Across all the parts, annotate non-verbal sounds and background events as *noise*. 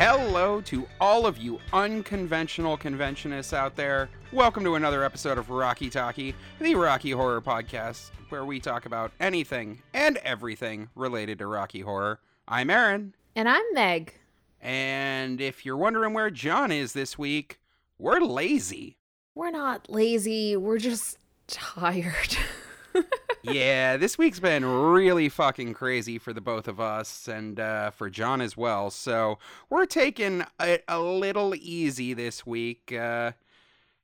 Hello to all of you unconventional conventionists out there. Welcome to another episode of Rocky Talkie, the Rocky Horror Podcast, where we talk about anything and everything related to Rocky Horror. I'm Aaron. And I'm Meg. And if you're wondering where John is this week, we're lazy. We're not lazy, we're just *laughs* tired. *laughs* yeah, this week's been really fucking crazy for the both of us and uh, for John as well. So we're taking it a little easy this week. Uh,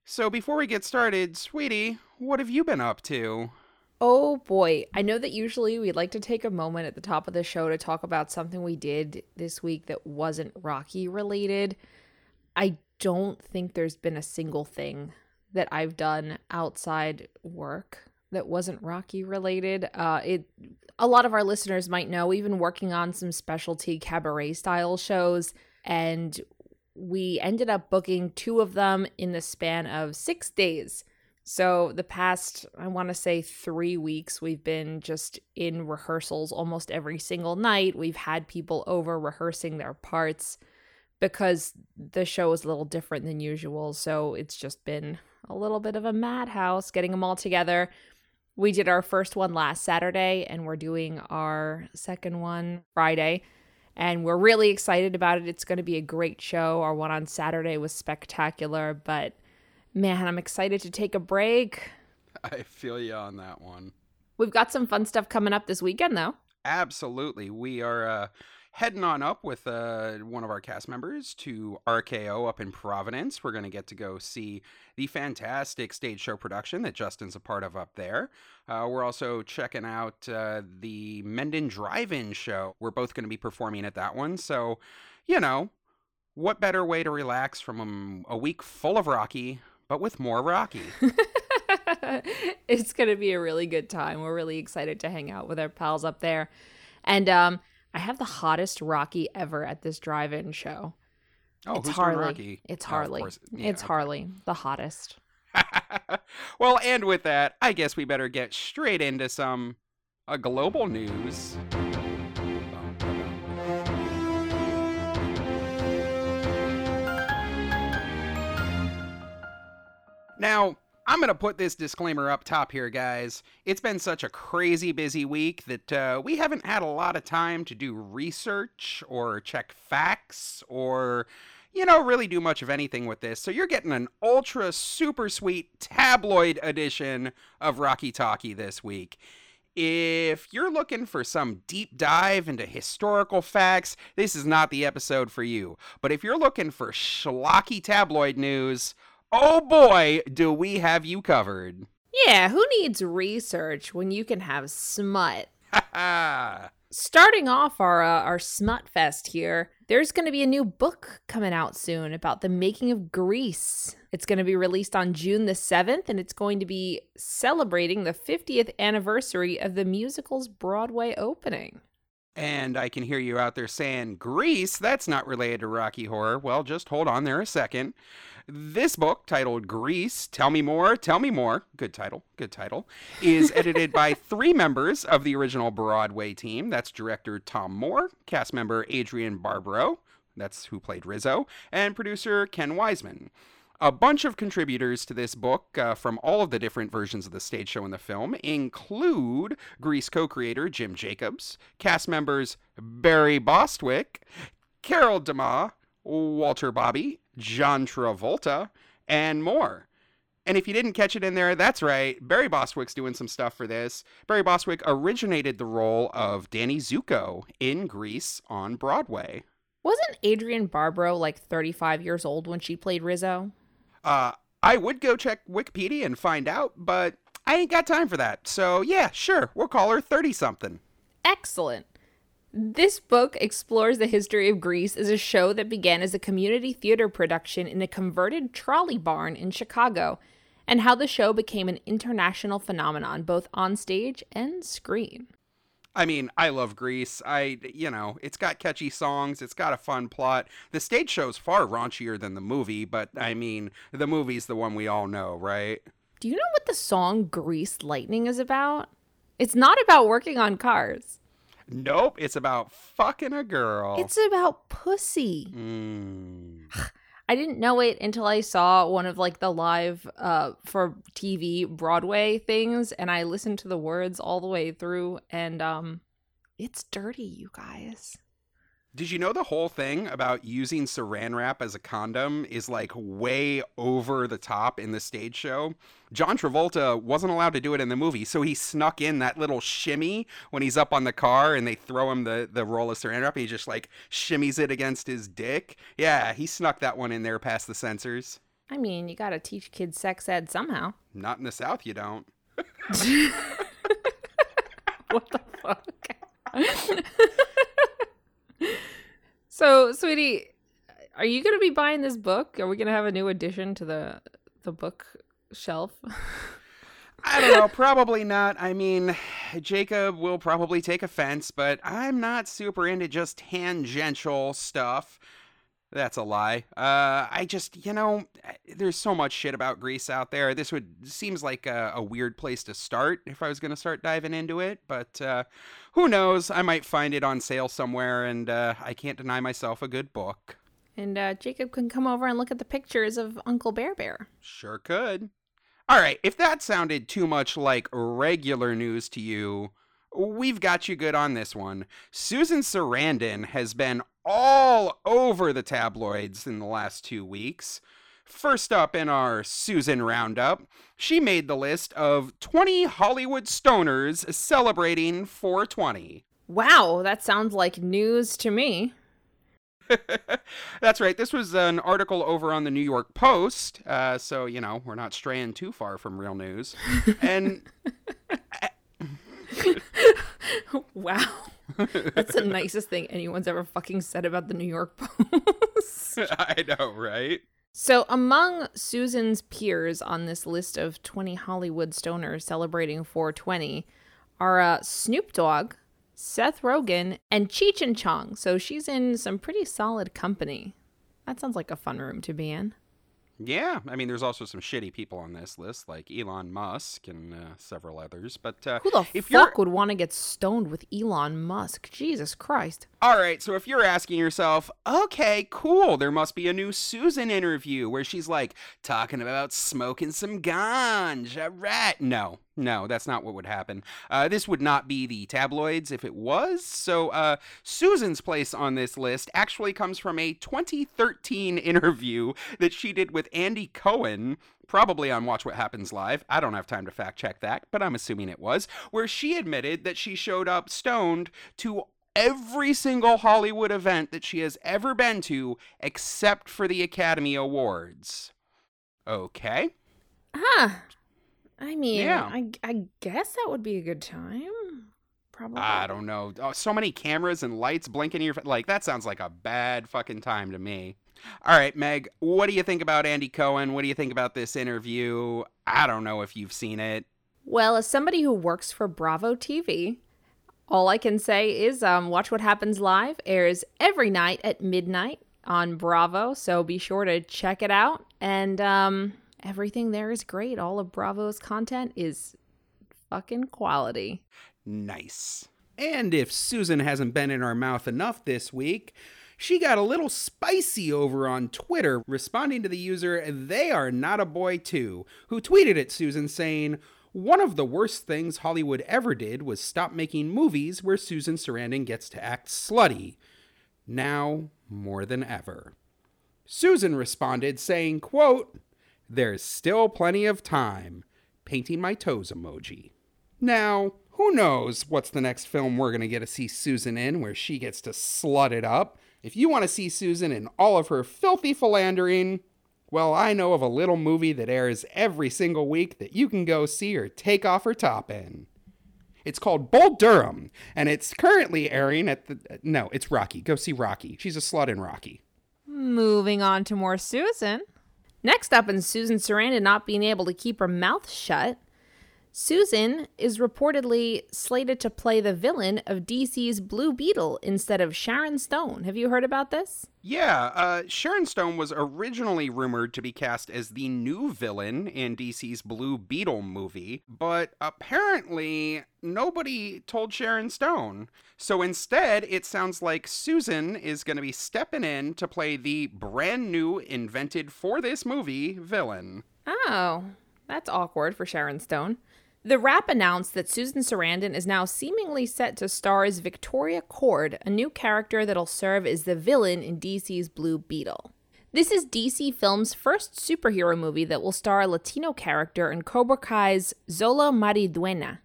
so before we get started, sweetie, what have you been up to? Oh boy, I know that usually we'd like to take a moment at the top of the show to talk about something we did this week that wasn't Rocky related. I don't think there's been a single thing that I've done outside work that wasn't Rocky related. Uh, it a lot of our listeners might know we've been working on some specialty cabaret style shows, and we ended up booking two of them in the span of six days. So the past, I want to say three weeks, we've been just in rehearsals almost every single night. We've had people over rehearsing their parts because the show is a little different than usual. So it's just been a little bit of a madhouse getting them all together. We did our first one last Saturday, and we're doing our second one Friday. And we're really excited about it. It's going to be a great show. Our one on Saturday was spectacular, but man, I'm excited to take a break. *laughs* I feel you on that one. We've got some fun stuff coming up this weekend, though. Absolutely. We are uh, heading on up with uh, one of our cast members to RKO up in Providence. We're going to get to go see the fantastic stage show production that Justin's a part of up there. Uh, we're also checking out uh, the Mendon Drive In show. We're both going to be performing at that one. So, you know, what better way to relax from um, a week full of Rocky, but with more Rocky? *laughs* it's going to be a really good time. We're really excited to hang out with our pals up there. And, um, I have the hottest Rocky ever at this drive-in show. Oh, it's Harley. Rocky? It's Oh, Harley. course. Yeah, it's okay. Harley, the hottest. *laughs* well, and with that, I guess we better get straight into some uh, global news. Now, I'm going to put this disclaimer up top here, guys. It's been such a crazy busy week that uh, we haven't had a lot of time to do research or check facts or, you know, really do much of anything with this. So you're getting an ultra super sweet tabloid edition of Rocky Talkie this week. If you're looking for some deep dive into historical facts, this is not the episode for you. But if you're looking for schlocky tabloid news, oh boy, do we have you covered. Yeah, who needs research when you can have smut? *laughs* Ha ha! Starting off our uh, our smut fest here, there's going to be a new book coming out soon about the making of Grease. It's going to be released on June the 7th and it's going to be celebrating the 50th anniversary of the musical's Broadway opening. And I can hear you out there saying, Grease, that's not related to Rocky Horror. Well, just hold on there a second. This book, titled Grease, Tell Me More, Tell Me More, good title, good title, is edited by *laughs* three members of the original Broadway team. That's director Tom Moore, cast member Adrienne Barbeau, that's who played Rizzo, and producer Ken Waissman. A bunch of contributors to this book uh, from all of the different versions of the stage show and the film include Grease co creator Jim Jacobs, cast members Barry Bostwick, Carole Demas, Walter Bobbie, John Travolta, and more. And if you didn't catch it in there, that's right. Barry Bostwick's doing some stuff for this. Barry Bostwick originated the role of Danny Zuko in Grease on Broadway. Wasn't Adrienne Barbeau like 35 years old when she played Rizzo? Uh, I would go check Wikipedia and find out, but I ain't got time for that. So, yeah, sure, we'll call her 30 something. Excellent. This book explores the history of Grease as a show that began as a community theater production in a converted trolley barn in Chicago, and how the show became an international phenomenon both on stage and screen. I mean, I love Grease. I, you know, it's got catchy songs. It's got a fun plot. The stage show's far raunchier than the movie, but I mean, the movie's the one we all know, right? Do you know what the song Grease Lightning is about? It's not about working on cars. Nope, it's about fucking a girl. It's about pussy. Mm. *sighs* I didn't know it until I saw one of like the live uh for TV Broadway things and I listened to the words all the way through and um it's dirty, you guys. Did you know the whole thing about using saran wrap as a condom is like way over the top in the stage show? John Travolta wasn't allowed to do it in the movie, so he snuck in that little shimmy when he's up on the car and they throw him the, the roll of saran wrap and he just like shimmies it against his dick. Yeah, he snuck that one in there past the censors. I mean, you got to teach kids sex ed somehow. Not in the South, you don't. *laughs* *laughs* what the fuck? *laughs* so, sweetie, are you going to be buying this book? Are we going to have a new addition to the the book shelf? I don't know, probably not. I mean, Jacob will probably take offense, but I'm not super into just tangential stuff. That's a lie. Uh, I just, you know, there's so much shit about Grease out there. This would seems like a, a weird place to start if I was going to start diving into it. But uh, who knows? I might find it on sale somewhere, and uh, I can't deny myself a good book. And uh, Jacob can come over and look at the pictures of Uncle Bear Bear. Sure could. All right, if that sounded too much like regular news to you, we've got you good on this one. Susan Sarandon has been all over the tabloids in the last two weeks. First up in our Susan Roundup, she made the list of 20 Hollywood stoners celebrating 420. Wow, that sounds like news to me. *laughs* That's right. This was an article over on the New York Post. Uh, so, you know, we're not straying too far from real news. *laughs* And. *laughs* wow. *laughs* That's the nicest thing anyone's ever fucking said about the New York Post. *laughs* I know, right? So, among Susan's peers on this list of 20 Hollywood stoners celebrating 420 are uh, Snoop Dogg, Seth Rogen, and Cheech and Chong. So, she's in some pretty solid company. That sounds like a fun room to be in. Yeah, I mean, there's also some shitty people on this list, like Elon Musk and uh, several others. But uh, who the if fuck you're... would want to get stoned with Elon Musk? Jesus Christ! All right, so if you're asking yourself, okay, cool, there must be a new Susan interview where she's like talking about smoking some ganja, right? No, no, that's not what would happen. Uh, this would not be the tabloids if it was. So, uh, Susan's place on this list actually comes from a 2013 interview that she did with Andy Cohen, probably on Watch What Happens Live. I don't have time to fact check that, but I'm assuming it was, where she admitted that she showed up stoned to every single Hollywood event that she has ever been to except for the Academy Awards. Okay. Huh. I mean, Yeah. I, I guess that would be a good time. Probably. I don't know. Oh, so many cameras and lights blinking in your fa- like that sounds like a bad fucking time to me. All right, Meg, what do you think about Andy Cohen? What do you think about this interview? I don't know if you've seen it. Well, as somebody who works for Bravo TV, all I can say is um, Watch What Happens Live airs every night at midnight on Bravo. So be sure to check it out. And um, everything there is great. All of Bravo's content is fucking quality. Nice. And if Susan hasn't been in our mouth enough this week, she got a little spicy over on Twitter, responding to the user They Are Not a Boy Too, who tweeted at Susan saying, One of the worst things Hollywood ever did was stop making movies where Susan Sarandon gets to act slutty. Now, more than ever. Susan responded saying, quote, There's still plenty of time. Painting my toes emoji. Now, who knows what's the next film we're going to get to see Susan in where she gets to slut it up? If you want to see Susan in all of her filthy philandering, well, I know of a little movie that airs every single week that you can go see or take off her top in. It's called Bull Durham, and it's currently airing at the. No, it's Rocky. Go see Rocky. She's a slut in Rocky. Moving on to more Susan. Next up in Susan Sarandon not being able to keep her mouth shut. Susan is reportedly slated to play the villain of DC's Blue Beetle instead of Sharon Stone. Have you heard about this? Yeah, uh, Sharon Stone was originally rumored to be cast as the new villain in DC's Blue Beetle movie, but apparently nobody told Sharon Stone. So instead, it sounds like Susan is going to be stepping in to play the brand new, invented for this movie villain. Oh, that's awkward for Sharon Stone. The Wrap announced that Susan Sarandon is now seemingly set to star as Victoria Cord, a new character that'll serve as the villain in DC's Blue Beetle. This is DC Films' first superhero movie that will star a Latino character in Cobra Kai's Xolo Maridueña.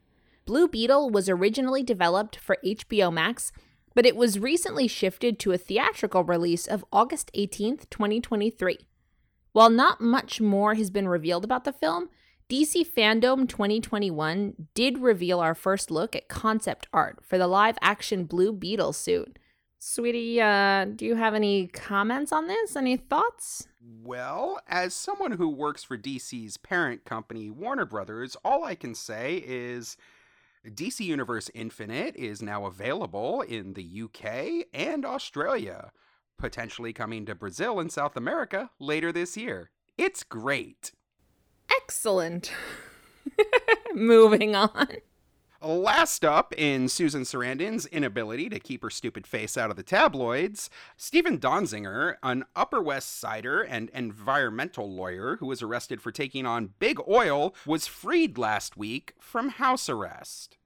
Blue Beetle was originally developed for HBO Max, but it was recently shifted to a theatrical release of August 18, 2023. While not much more has been revealed about the film, DC Fandom 2021 did reveal our first look at concept art for the live action Blue Beetle suit. Sweetie, uh, do you have any comments on this? Any thoughts? Well, as someone who works for DC's parent company, Warner Brothers, all I can say is DC Universe Infinite is now available in the UK and Australia, potentially coming to Brazil and South America later this year. It's great. Excellent. *laughs* Moving on. Last up in Susan Sarandon's inability to keep her stupid face out of the tabloids, Stephen Donziger, an Upper West Sider and environmental lawyer who was arrested for taking on big oil, was freed last week from house arrest.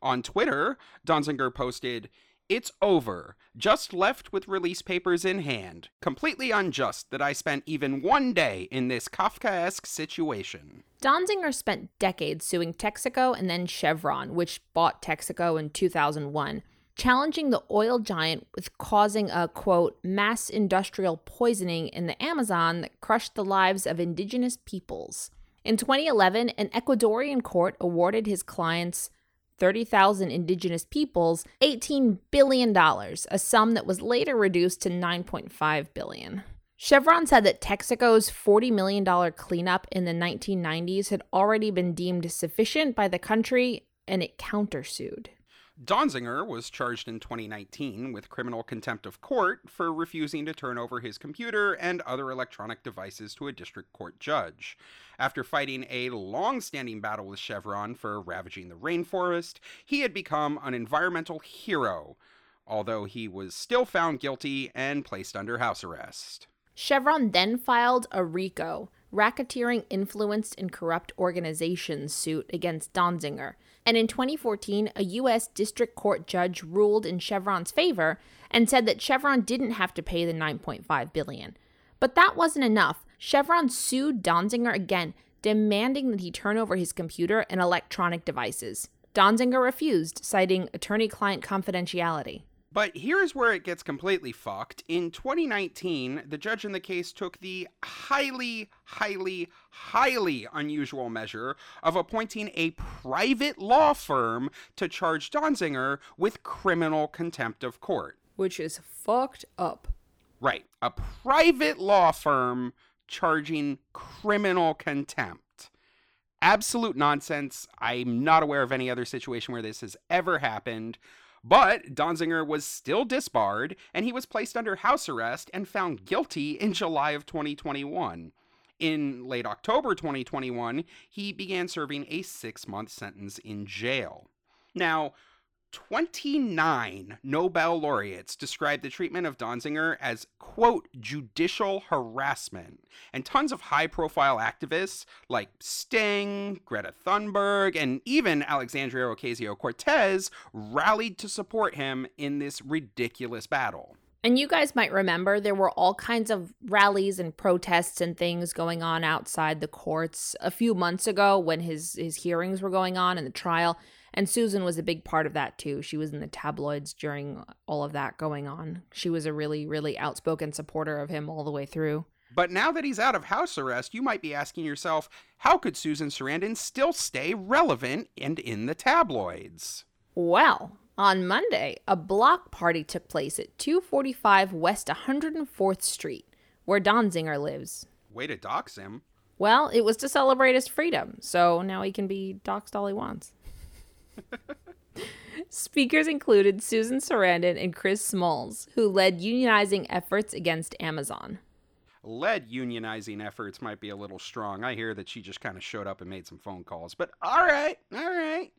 On Twitter, Donziger posted, it's over. Just left with release papers in hand. Completely unjust that I spent even one day in this Kafkaesque situation. Donziger spent decades suing Texaco and then Chevron, which bought Texaco in 2001, challenging the oil giant with causing a quote mass industrial poisoning in the Amazon that crushed the lives of indigenous peoples. In 2011, an Ecuadorian court awarded his clients 30,000 indigenous peoples, $18 billion, a sum that was later reduced to $9.5 billion. Chevron said that Texaco's $40 million cleanup in the 1990s had already been deemed sufficient by the country and it countersued. Donziger was charged in 2019 with criminal contempt of court for refusing to turn over his computer and other electronic devices to a district court judge. After fighting a long standing battle with Chevron for ravaging the rainforest, he had become an environmental hero, although he was still found guilty and placed under house arrest. Chevron then filed a RICO, racketeering influenced and corrupt organizations suit against Donziger and in 2014, a U.S. District Court judge ruled in Chevron's favor and said that Chevron didn't have to pay the 9.5 billion. But that wasn't enough. Chevron sued Donziger again, demanding that he turn over his computer and electronic devices. Donziger refused, citing attorney-client confidentiality. But here's where it gets completely fucked. In 2019, the judge in the case took the highly, highly, highly unusual measure of appointing a private law firm to charge Donziger with criminal contempt of court. Which is fucked up. Right. A private law firm charging criminal contempt. Absolute nonsense. I'm not aware of any other situation where this has ever happened. But Donziger was still disbarred, and he was placed under house arrest and found guilty in July of 2021. In late October 2021, he began serving a six month sentence in jail. Now, 29 Nobel laureates described the treatment of Donziger as, quote, judicial harassment. And tons of high profile activists like Sting, Greta Thunberg, and even Alexandria Ocasio Cortez rallied to support him in this ridiculous battle. And you guys might remember there were all kinds of rallies and protests and things going on outside the courts a few months ago when his, his hearings were going on and the trial. And Susan was a big part of that too. She was in the tabloids during all of that going on. She was a really, really outspoken supporter of him all the way through. But now that he's out of house arrest, you might be asking yourself, how could Susan Sarandon still stay relevant and in the tabloids? Well, on Monday, a block party took place at 245 West 104th Street, where Donziger lives. Way to dox him. Well, it was to celebrate his freedom, so now he can be doxxed all he wants. Speakers included Susan Sarandon and Chris Smalls, who led unionizing efforts against Amazon. Led unionizing efforts might be a little strong. I hear that she just kind of showed up and made some phone calls. But all right, all right.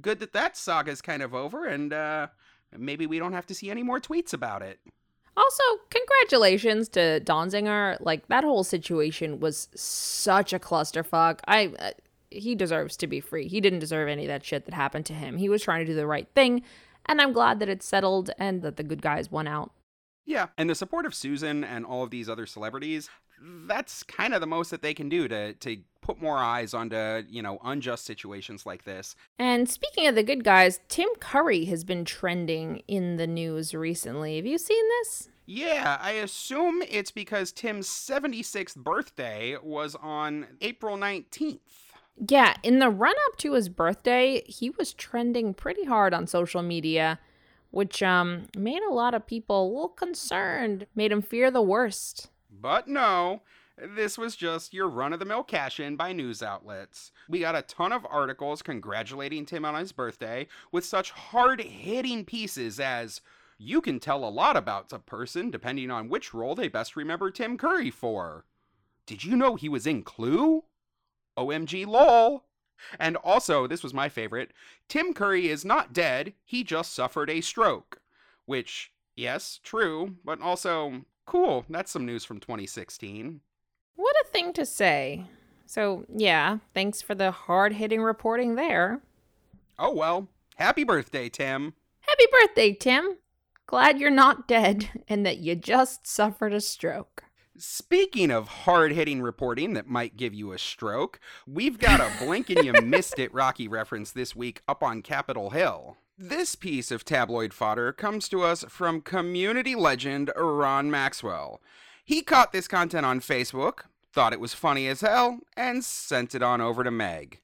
Good that that saga's kind of over, and uh, maybe we don't have to see any more tweets about it. Also, congratulations to Donziger. Like that whole situation was such a clusterfuck. I uh, he deserves to be free. He didn't deserve any of that shit that happened to him. He was trying to do the right thing, and I'm glad that it's settled and that the good guys won out. Yeah, and the support of Susan and all of these other celebrities, that's kind of the most that they can do to to put more eyes onto, you know, unjust situations like this. And speaking of the good guys, Tim Curry has been trending in the news recently. Have you seen this? Yeah, I assume it's because Tim's 76th birthday was on April 19th. Yeah, in the run up to his birthday, he was trending pretty hard on social media, which um made a lot of people a little concerned, made him fear the worst. But no, this was just your run of the mill cash in by news outlets. We got a ton of articles congratulating Tim on his birthday with such hard hitting pieces as you can tell a lot about a person depending on which role they best remember Tim Curry for. Did you know he was in Clue? OMG lol. And also, this was my favorite Tim Curry is not dead, he just suffered a stroke. Which, yes, true, but also, cool, that's some news from 2016. What a thing to say. So, yeah, thanks for the hard hitting reporting there. Oh well, happy birthday, Tim. Happy birthday, Tim. Glad you're not dead *laughs* and that you just suffered a stroke. Speaking of hard hitting reporting that might give you a stroke, we've got a blink and you missed it Rocky reference this week up on Capitol Hill. This piece of tabloid fodder comes to us from community legend Ron Maxwell. He caught this content on Facebook, thought it was funny as hell, and sent it on over to Meg.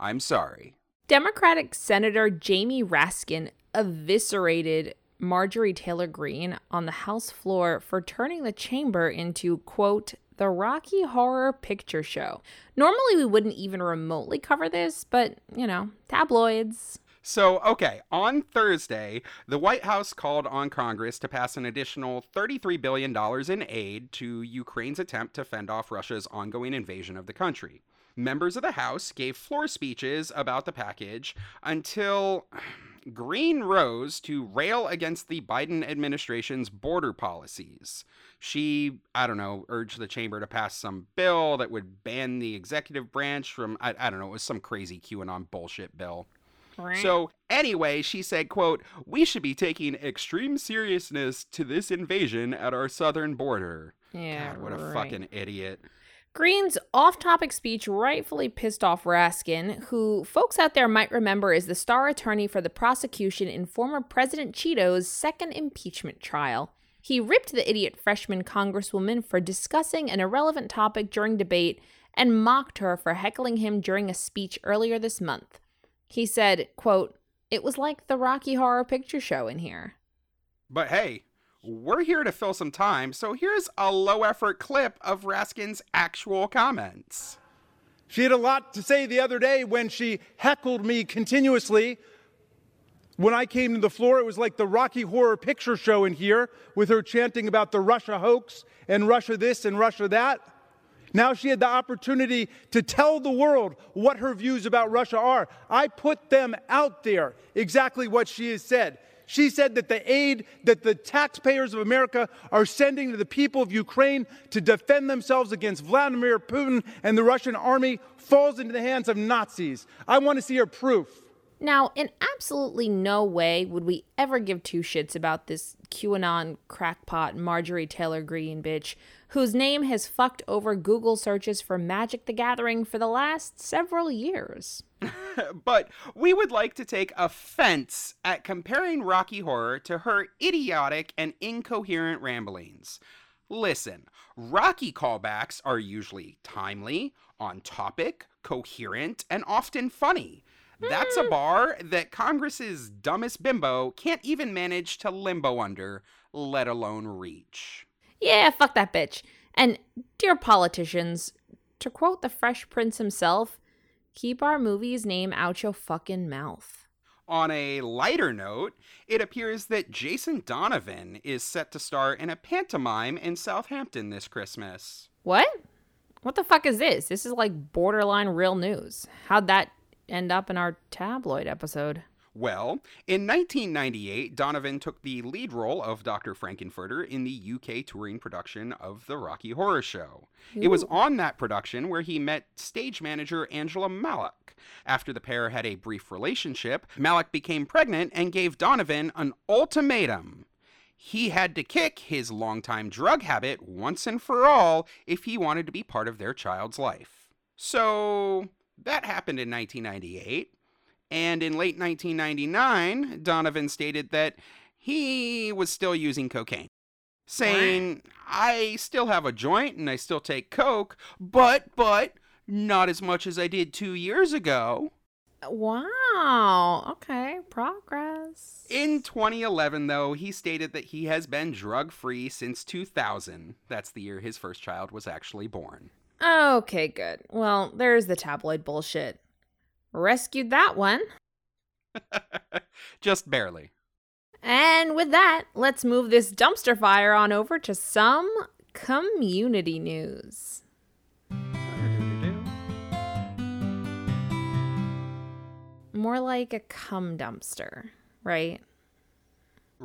I'm sorry. Democratic Senator Jamie Raskin eviscerated Marjorie Taylor Greene on the House floor for turning the chamber into, quote, the Rocky Horror Picture Show. Normally, we wouldn't even remotely cover this, but, you know, tabloids. So, okay, on Thursday, the White House called on Congress to pass an additional $33 billion in aid to Ukraine's attempt to fend off Russia's ongoing invasion of the country. Members of the House gave floor speeches about the package until Greene rose to rail against the Biden administration's border policies. She, I don't know, urged the chamber to pass some bill that would ban the executive branch from, I, I don't know, it was some crazy QAnon bullshit bill. So anyway, she said, quote, "We should be taking extreme seriousness to this invasion at our southern border." Yeah, God, what a right. fucking idiot. Greene's off topic speech rightfully pissed off Raskin, who folks out there might remember is the star attorney for the prosecution in former President Cheeto's second impeachment trial. He ripped the idiot freshman congresswoman for discussing an irrelevant topic during debate and mocked her for heckling him during a speech earlier this month. He said, quote, It was like the Rocky Horror Picture Show in here. But hey, we're here to fill some time, so here's a low effort clip of Raskin's actual comments. She had a lot to say the other day when she heckled me continuously. When I came to the floor, it was like the Rocky Horror Picture Show in here with her chanting about the Russia hoax and Russia this and Russia that. Now she had the opportunity to tell the world what her views about Russia are. I put them out there, exactly what she has said. She said that the aid that the taxpayers of America are sending to the people of Ukraine to defend themselves against Vladimir Putin and the Russian army falls into the hands of Nazis. I want to see her proof. Now, in absolutely no way would we ever give two shits about this QAnon crackpot Marjorie Taylor Greene bitch, whose name has fucked over Google searches for Magic the Gathering for the last several years. *laughs* but we would like to take offense at comparing Rocky Horror to her idiotic and incoherent ramblings. Listen, Rocky callbacks are usually timely, on topic, coherent, and often funny. That's a hmm. bar that Congress's dumbest bimbo can't even manage to limbo under, let alone reach. Yeah, fuck that bitch. And dear politicians, to quote the Fresh Prince himself, keep our movie's name out your fucking mouth. On a lighter note, it appears that Jason Donovan is set to star in a pantomime in Southampton this Christmas. What? What the fuck is this? This is like borderline real news. How'd that end up in our tabloid episode? Well, in 1998, Donovan took the lead role of Dr. Frank-N-Furter in the UK touring production of the Rocky Horror Show. It was on that production where he met stage manager Angela Malloch. After the pair had a brief relationship, Malloch became pregnant and gave Donovan an ultimatum. He had to kick his longtime drug habit once and for all if he wanted to be part of their child's life. So, that happened in 1998. And in late 1999, Donovan stated that he was still using cocaine, saying, I still have a joint and I still take coke, but, but, not as much as I did two years ago. Wow. Okay. Progress. In 2011, though, he stated that he has been drug free since 2000. That's the year his first child was actually born. Okay, good. Well, there's the tabloid bullshit. Rescued that one. *laughs* Just barely. And with that, let's move this dumpster fire on over to some community news. More like a cum dumpster, right?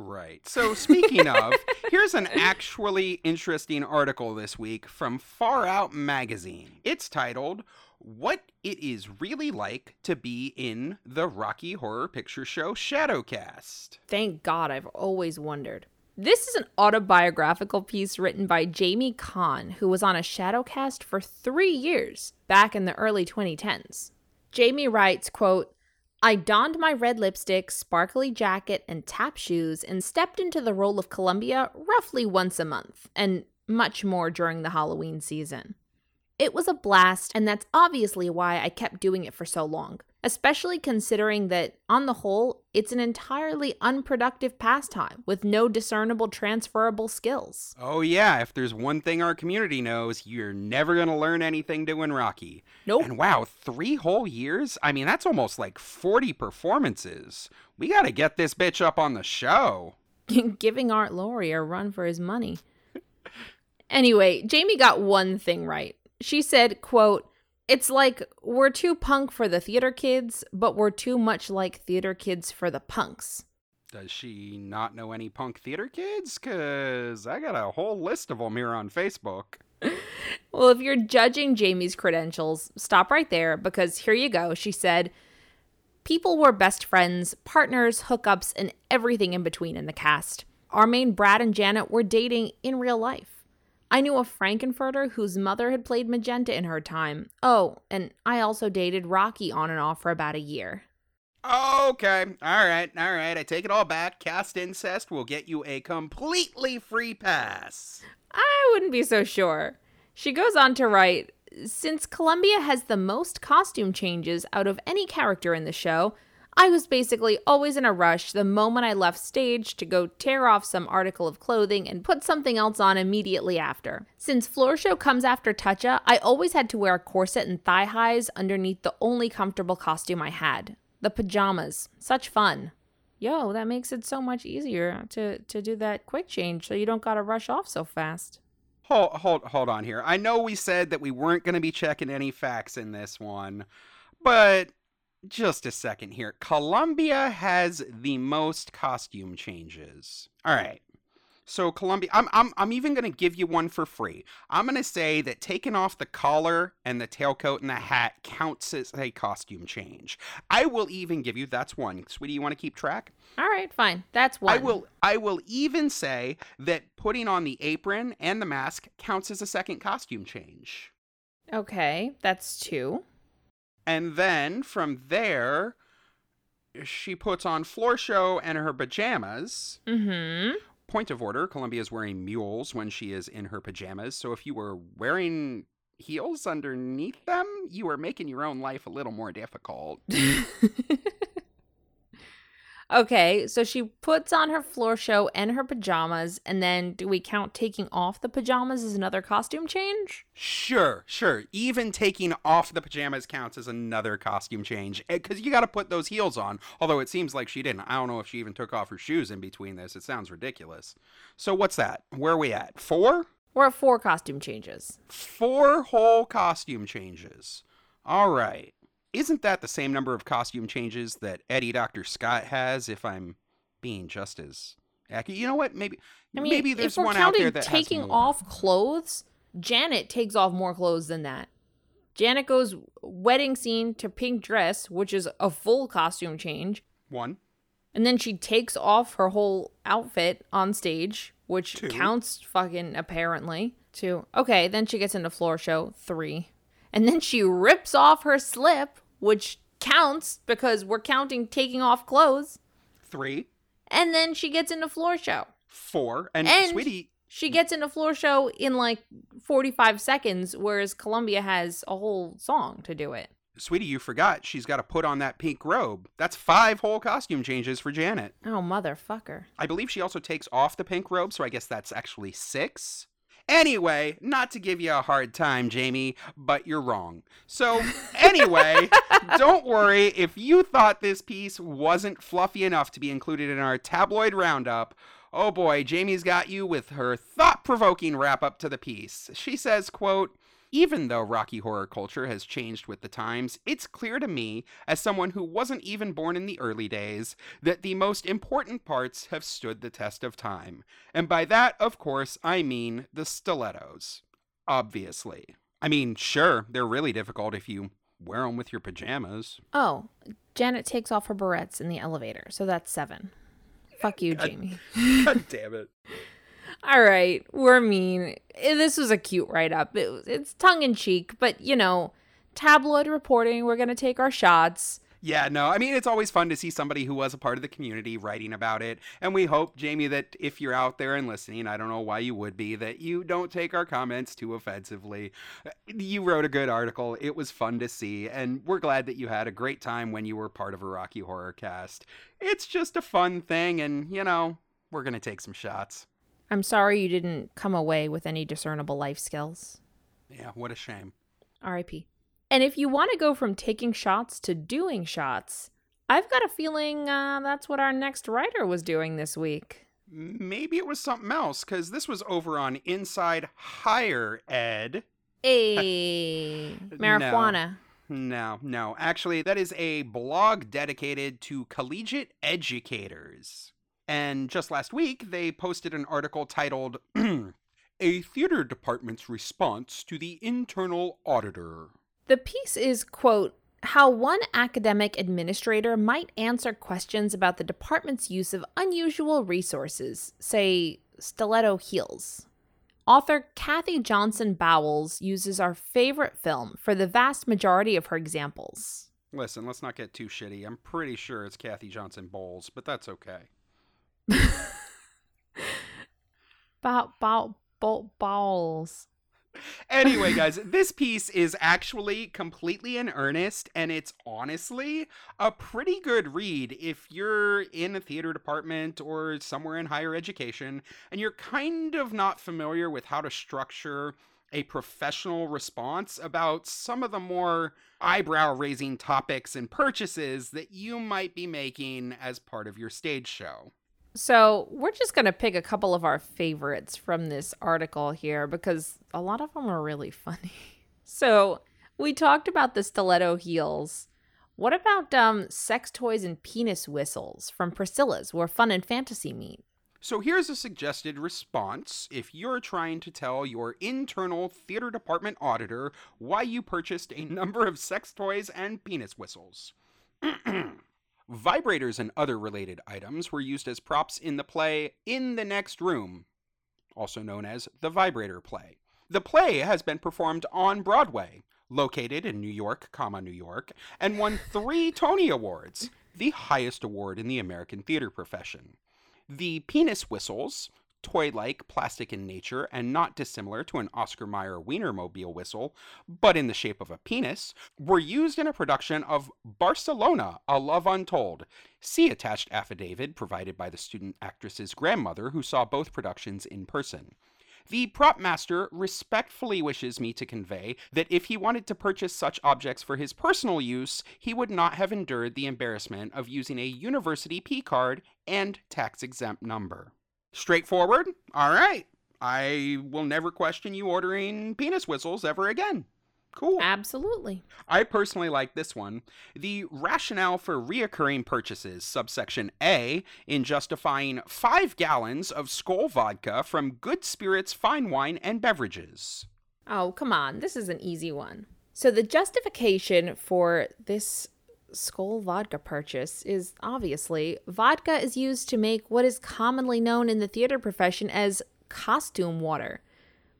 Right. So, speaking of, *laughs* here's an actually interesting article this week from Far Out Magazine. It's titled, What It Is Really Like to Be in the Rocky Horror Picture Show Shadowcast. Thank God, I've always wondered. This is an autobiographical piece written by Jamie Kahn, who was on a shadowcast for three years back in the early 2010s. Jamie writes, quote, I donned my red lipstick, sparkly jacket, and tap shoes and stepped into the role of Columbia roughly once a month, and much more during the Halloween season. It was a blast, and that's obviously why I kept doing it for so long, especially considering that, on the whole, it's an entirely unproductive pastime with no discernible transferable skills. Oh, yeah, if there's one thing our community knows, you're never going to learn anything doing Rocky. Nope. And wow, three whole years? I mean, that's almost like 40 performances. We got to get this bitch up on the show. *laughs* Giving Art Laurie a run for his money. *laughs* anyway, Jamie got one thing right. She said, quote, it's like we're too punk for the theater kids, but we're too much like theater kids for the punks. Does she not know any punk theater kids? Because I got a whole list of them here on Facebook. *laughs* Well, if you're judging Jamie's credentials, stop right there because here you go. She said, People were best friends, partners, hookups, and everything in between in the cast. Our main Brad and Janet were dating in real life. I knew a Frank-N-Furter whose mother had played Magenta in her time. Oh, and I also dated Rocky on and off for about a year. Okay, all right, all right. I take it all back. Cast incest will get you a completely free pass. I wouldn't be so sure. She goes on to write Since Columbia has the most costume changes out of any character in the show, I was basically always in a rush the moment I left stage to go tear off some article of clothing and put something else on immediately after. Since Floor Show comes after Toucha, I always had to wear a corset and thigh highs underneath the only comfortable costume I had the pajamas. Such fun. Yo, that makes it so much easier to, to do that quick change so you don't gotta rush off so fast. Hold, hold, hold on here. I know we said that we weren't to be checking any facts in this one, but just a second here. Columbia has the most costume changes. All right. So Columbia, I'm I'm I'm even gonna give you one for free. I'm gonna say that taking off the collar and the tailcoat and the hat counts as a costume change. I will even give you that's one. Sweetie, you want to keep track? All right, fine. That's one. I will I will even say that putting on the apron and the mask counts as a second costume change. Okay, that's two. And then from there she puts on floor show and her pajamas. Mm-hmm. Point of order, Columbia is wearing mules when she is in her pajamas. So if you were wearing heels underneath them, you are making your own life a little more difficult. *laughs* Okay, so she puts on her floor show and her pajamas, and then do we count taking off the pajamas as another costume change? Sure, sure. Even taking off the pajamas counts as another costume change eh, because you got to put those heels on. Although it seems like she didn't. I don't know if she even took off her shoes in between this. It sounds ridiculous. So what's that? Where are we at? Four? We're at four costume changes. Four whole costume changes. All right. Isn't that the same number of costume changes that Eddie Dr. Scott has, if I'm being just as accurate? You know what? Maybe I mean, maybe there's one out there that taking off clothes, Janet takes off more clothes than that. Janet goes wedding scene to pink dress, which is a full costume change, one. and then she takes off her whole outfit on stage, which Two. counts fucking apparently. Two. Okay, then she gets into floor show. Three. And then she rips off her slip, which counts because we're counting taking off clothes. Three, And then she gets into floor show. four, and, And- sweetie, She gets into floor show in like 45 seconds, whereas Columbia has a whole song to do it. sweetie, you forgot she's got to put on that pink robe. That's five whole costume changes for Janet. Oh, motherfucker. I believe she also takes off the pink robe, so I guess that's actually six. Anyway, not to give you a hard time, Jamie, but you're wrong. So, *laughs* anyway, don't worry if you thought this piece wasn't fluffy enough to be included in our tabloid roundup. Oh boy, Jamie's got you with her thought-provoking wrap-up to the piece. She says, quote, even though Rocky Horror culture has changed with the times, it's clear to me, as someone who wasn't even born in the early days, that the most important parts have stood the test of time. And by that, of course, I mean the stilettos. Obviously. I mean, sure, they're really difficult if you wear them with your pajamas. Oh, Janet takes off her barrettes in the elevator, so that's seven. Fuck you, Jamie. *laughs* God damn it. All right, we're mean. Eh, This was a cute write up. It, it's tongue in cheek, but you know, tabloid reporting, we're going to take our shots. Yeah, no, I mean, it's always fun to see somebody who was a part of the community writing about it. And we hope, Jamie, that if you're out there and listening, I don't know why you would be, that you don't take our comments too offensively. You wrote a good article. It was fun to see. And we're glad that you had a great time when you were part of a Rocky Horror cast. It's just a fun thing. And, you know, we're going to take some shots. I'm sorry you didn't come away with any discernible life skills. Yeah, what a shame. RIP. And if you want to go from taking shots to doing shots, I've got a feeling uh, that's what our next writer was doing this week. Maybe it was something else, because this was over on Inside Higher Ed. Hey, *laughs* marijuana. No, no. Actually, that is a blog dedicated to collegiate educators. And just last week, they posted an article titled *clears throat* A Theater Department's Response to the Internal Auditor. The piece is, quote, how one academic administrator might answer questions about the department's use of unusual resources, say stiletto heels. Author Kathy Johnson Bowles uses our favorite film for the vast majority of her examples. Listen, let's not get too shitty. I'm pretty sure it's Kathy Johnson Bowles, but that's okay. *laughs* Bow, bow, bow, bowls. Anyway, *laughs* guys, this piece is actually completely in earnest, and it's honestly a pretty good read if you're in a theater department or somewhere in higher education and you're kind of not familiar with how to structure a professional response about some of the more eyebrow raising topics and purchases that you might be making as part of your stage show. So, we're just going to pick a couple of our favorites from this article here because a lot of them are really funny. *laughs* So, we talked about the stiletto heels. What about um sex toys and penis whistles from Priscilla's where fun and fantasy meet? So here's a suggested response if you're trying to tell your internal theater department auditor why you purchased a number of sex toys and penis whistles. *clears throat* Vibrators and other related items were used as props in the play In the Next Room, also known as the Vibrator Play. The play has been performed on Broadway, located in New York, comma New York, and won 3 *laughs* Tony Awards, the highest award in the American theater profession. The penis whistles, toy like, plastic in nature, and not dissimilar to an Oscar Mayer Wienermobile whistle, but in the shape of a penis, were used in a production of Barcelona, A Love Untold. See attached affidavit provided by the student actress's grandmother who saw both productions in person. The prop master respectfully wishes me to convey that if he wanted to purchase such objects for his personal use, he would not have endured the embarrassment of using a university P card and tax exempt number. Straightforward? All right. I will never question you ordering penis whistles ever again. Cool. Absolutely. I personally like this one. The rationale for reoccurring purchases, subsection A, in justifying five gallons of Skol vodka from Good Spirits Fine Wine and Beverages. Oh, come on. This is an easy one. So, the justification for this Skol vodka purchase is obviously vodka is used to make what is commonly known in the theater profession as costume water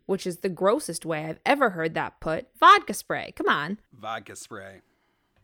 which is the grossest way I've ever heard that put. Vodka spray. Come on. Vodka spray.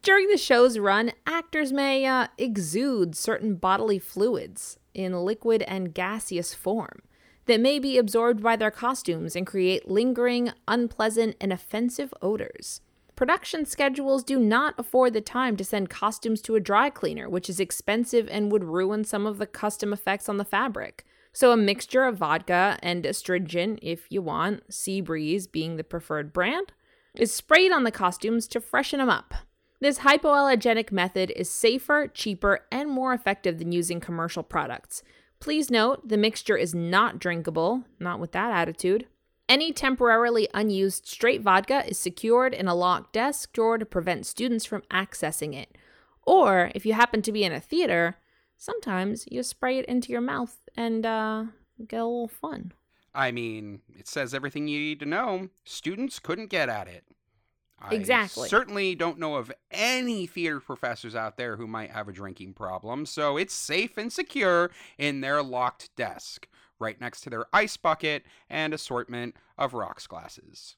During the show's run, actors may uh, exude certain bodily fluids in liquid and gaseous form that may be absorbed by their costumes and create lingering, unpleasant, and offensive odors. Production schedules do not afford the time to send costumes to a dry cleaner, which is expensive and would ruin some of the custom effects on the fabric. So, a mixture of vodka and astringent, if you want, Sea Breeze being the preferred brand, is sprayed on the costumes to freshen them up. This hypoallergenic method is safer, cheaper, and more effective than using commercial products. Please note the mixture is not drinkable, not with that attitude. Any temporarily unused straight vodka is secured in a locked desk drawer to prevent students from accessing it. Or, if you happen to be in a theater, sometimes you spray it into your mouth and uh, get a little fun. I mean, it says everything you need to know. Students couldn't get at it. Exactly. I certainly don't know of any theater professors out there who might have a drinking problem, so it's safe and secure in their locked desk, right next to their ice bucket and assortment of rocks glasses.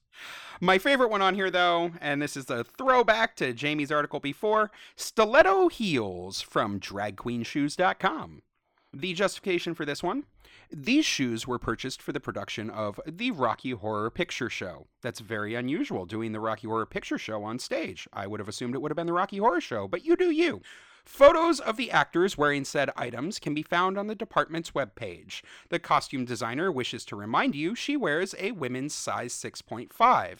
My favorite one on here, though, and this is a throwback to Jamie's article before stiletto heels from dragqueenshoes.com. The justification for this one these shoes were purchased for the production of the Rocky Horror Picture Show. That's very unusual, doing the Rocky Horror Picture Show on stage. I would have assumed it would have been the Rocky Horror Show, but you do you. Photos of the actors wearing said items can be found on the department's webpage. The costume designer wishes to remind you she wears a women's size 6.5.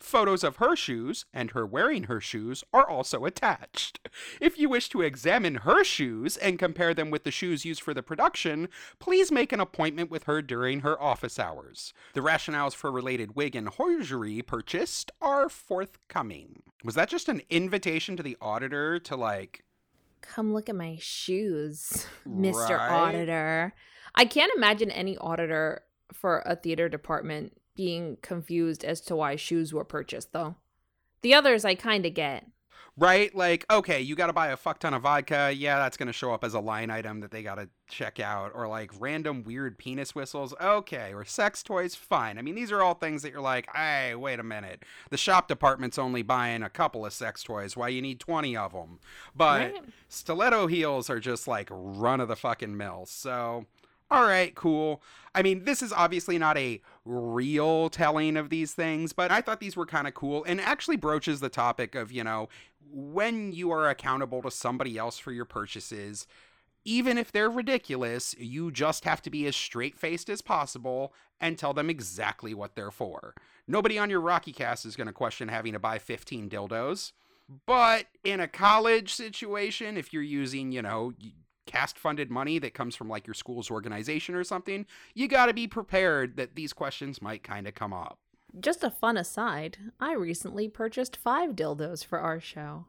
Photos of her shoes and her wearing her shoes are also attached. If you wish to examine her shoes and compare them with the shoes used for the production, please make an appointment with her during her office hours. The rationales for related wig and hosiery purchased are forthcoming. Was that just an invitation to the auditor to like come look at my shoes, *laughs* Mr. Right. Auditor? I can't imagine any auditor for a theater department being confused as to why shoes were purchased, though. The others I kind of get. Right? Like, okay, you got to buy a fuck ton of vodka. Yeah, that's going to show up as a line item that they got to check out. Or like random weird penis whistles. Okay. Or sex toys. Fine. I mean, these are all things that you're like, hey, wait a minute. The shop department's only buying a couple of sex toys. Why you need 20 of them? But Right. stiletto heels are just like run of the fucking mill. So. All right, cool. I mean, this is obviously not a real telling of these things, but I thought these were kind of cool and actually broaches the topic of, you know, when you are accountable to somebody else for your purchases, even if they're ridiculous, you just have to be as straight faced as possible and tell them exactly what they're for. Nobody on your Rocky cast is going to question having to buy 15 dildos. But in a college situation, if you're using, you know, cast funded money that comes from like your school's organization or something, you got to be prepared that these questions might kind of come up. Just a fun aside, I recently purchased five dildos for our show.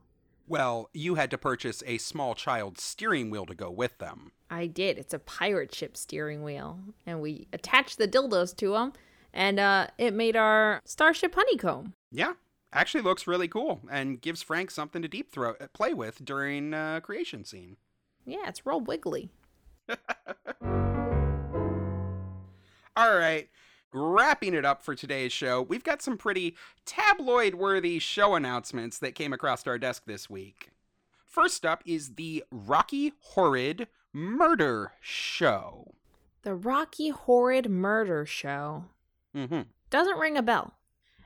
Well, you had to purchase a small child's steering wheel to go with them. I did. It's a pirate ship steering wheel, and we attached the dildos to them, and uh, it made our starship honeycomb. Yeah, actually looks really cool and gives Frank something to deep throat play with during uh, creation scene. Yeah, it's real wiggly. *laughs* All right, wrapping it up for today's show, we've got some pretty tabloid worthy show announcements that came across our desk this week. First up is the Rocky Horrid Murder Show. The Rocky Horrid Murder Show. Mm-hmm. Doesn't ring a bell.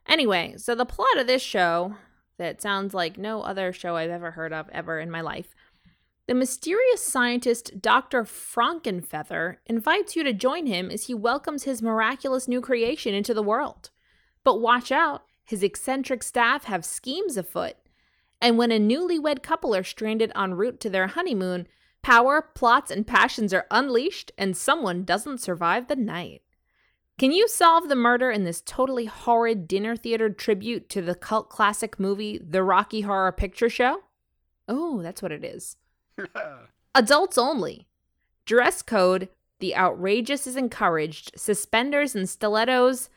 Anyway, so the plot of this show, that sounds like no other show I've ever heard of ever in my life. The mysterious scientist Dr. Frankenfeather invites you to join him as he welcomes his miraculous new creation into the world. But watch out, his eccentric staff have schemes afoot. And when a newlywed couple are stranded en route to their honeymoon, power, plots, and passions are unleashed, and someone doesn't survive the night. Can you solve the murder in this totally horrid dinner theater tribute to the cult classic movie The Rocky Horror Picture Show? Oh, that's what it is. *laughs* Adults only. Dress code The outrageous is encouraged, suspenders and stilettos,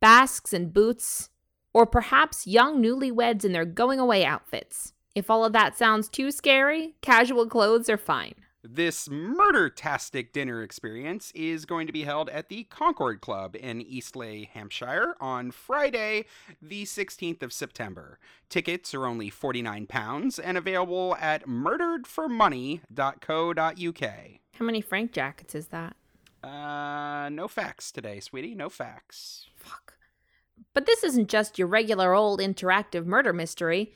basques and boots, or perhaps young newlyweds in their going away outfits. If all of that sounds too scary, casual clothes are fine. This murder-tastic dinner experience is going to be held at the Concord Club in Eastleigh, Hampshire on Friday, the 16th of September. Tickets are only £49 and available at murderedformoney.co.uk. How many Frank jackets is that? Uh, no facts today, sweetie, no facts. Fuck. But this isn't just your regular old interactive murder mystery,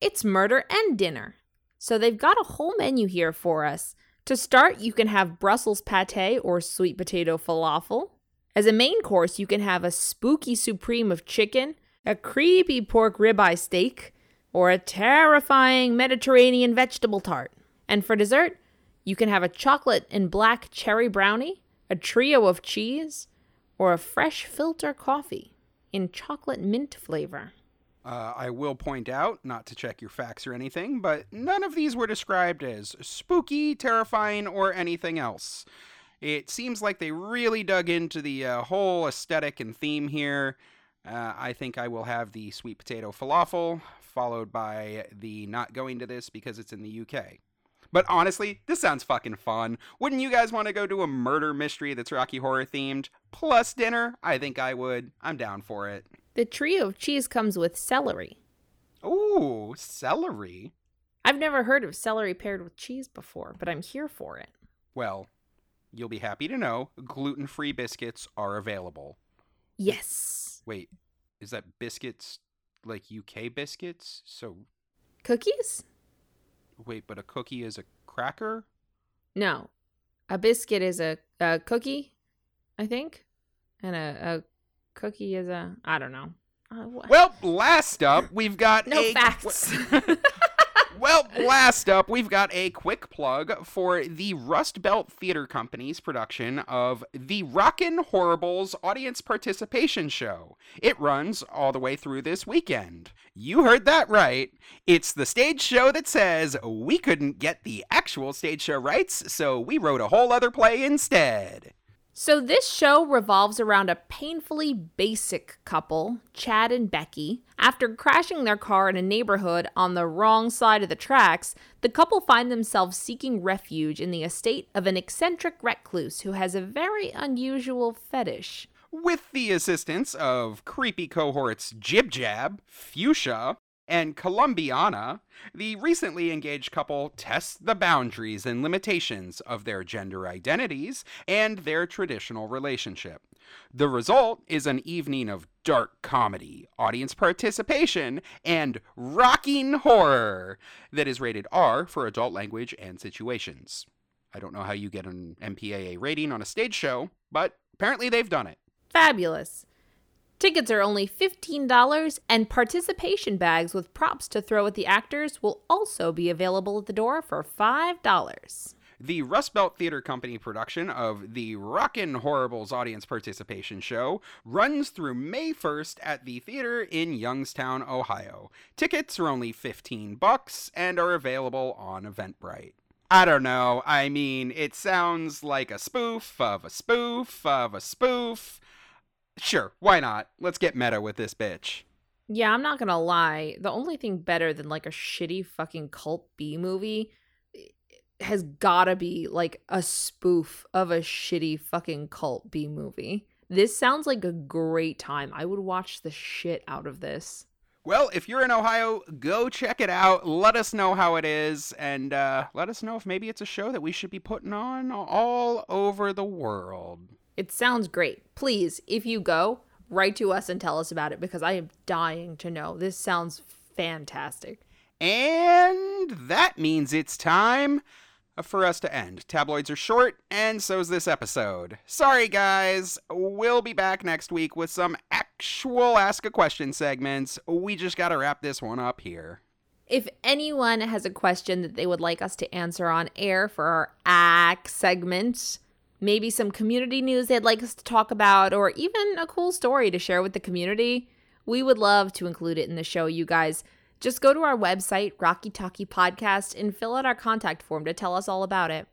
it's murder and dinner. So they've got a whole menu here for us. To start, you can have Brussels pate or sweet potato falafel. As a main course, you can have a spooky supreme of chicken, a creepy pork ribeye steak, or a terrifying Mediterranean vegetable tart. And for dessert, you can have a chocolate and black cherry brownie, a trio of cheese, or a fresh filter coffee in chocolate mint flavor. Uh, I will point out, not to check your facts or anything, but none of these were described as spooky, terrifying, or anything else. It seems like they really dug into the uh, whole aesthetic and theme here. Uh, I think I will have the sweet potato falafel, followed by the not going to this because it's in the UK. But honestly, this sounds fucking fun. Wouldn't you guys want to go to a murder mystery that's Rocky Horror themed? Plus dinner? I think I would. I'm down for it. The trio of cheese comes with celery. Ooh, celery. I've never heard of celery paired with cheese before, but I'm here for it. Well, you'll be happy to know gluten free biscuits are available. Yes. Wait, is that biscuits like UK biscuits? So, Cookies? wait, but a cookie is a cracker? No. A biscuit is a, a cookie, I think. And a, a cookie is a. I don't know. Uh, Well, last up, we've got no a facts. *laughs* Well, last up, we've got a quick plug for the Rust Belt Theater Company's production of the Rockin' Horribles Audience Participation Show. It runs all the way through this weekend. You heard that right. It's the stage show that says we couldn't get the actual stage show rights, so we wrote a whole other play instead. So, this show revolves around a painfully basic couple, Chad and Becky. After crashing their car in a neighborhood on the wrong side of the tracks, the couple find themselves seeking refuge in the estate of an eccentric recluse who has a very unusual fetish. With the assistance of creepy cohorts Jib Jab, Fuchsia, and Columbiana, the recently engaged couple tests the boundaries and limitations of their gender identities and their traditional relationship. The result is an evening of dark comedy, audience participation, and rocking horror that is rated R for adult language and situations. I don't know how you get an MPAA rating on a stage show, but apparently they've done it. Fabulous. Tickets are only $15, and participation bags with props to throw at the actors will also be available at the door for $5. The Rust Belt Theater Company production of the Rockin' Horribles audience participation show runs through May 1st at the theater in Youngstown, Ohio. Tickets are only 15 bucks and are available on Eventbrite. I don't know. I mean, it sounds like a spoof of a spoof of a spoof. Sure, why not? Let's get meta with this bitch. Yeah, I'm not gonna lie. The only thing better than like a shitty fucking cult B movie has gotta be like a spoof of a shitty fucking cult B movie. This sounds like a great time. I would watch the shit out of this. Well, if you're in Ohio, go check it out. Let us know how it is, and uh, let us know if maybe it's a show that we should be putting on all over the world. It sounds great. Please, if you go, write to us and tell us about it because I am dying to know. This sounds fantastic. And that means it's time for us to end. Tabloids are short, and so's this episode. Sorry, guys. We'll be back next week with some actual Ask a Question segments. We just gotta wrap this one up here. If anyone has a question that they would like us to answer on air for our ACK segment, maybe some community news they'd like us to talk about, or even a cool story to share with the community, we would love to include it in the show, you guys. Just go to our website, Rocky Talkie Podcast, and fill out our contact form to tell us all about it.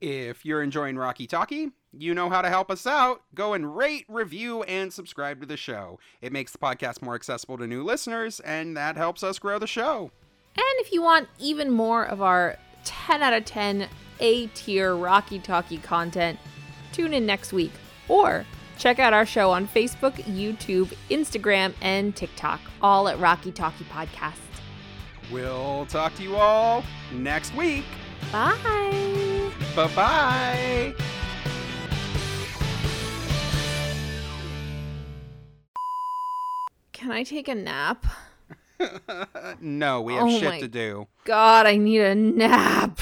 If you're enjoying Rocky Talkie, you know how to help us out. Go and rate, review, and subscribe to the show. It makes the podcast more accessible to new listeners, and that helps us grow the show. And if you want even more of our 10 out of 10 A tier Rocky Talkie content, tune in next week. Or check out our show on Facebook, YouTube, Instagram, and TikTok, all at Rocky Talkie Podcast. We'll talk to you all next week. Bye. Bye bye. Can I take a nap? *laughs* no, we have Oh shit to do. God, I need a nap.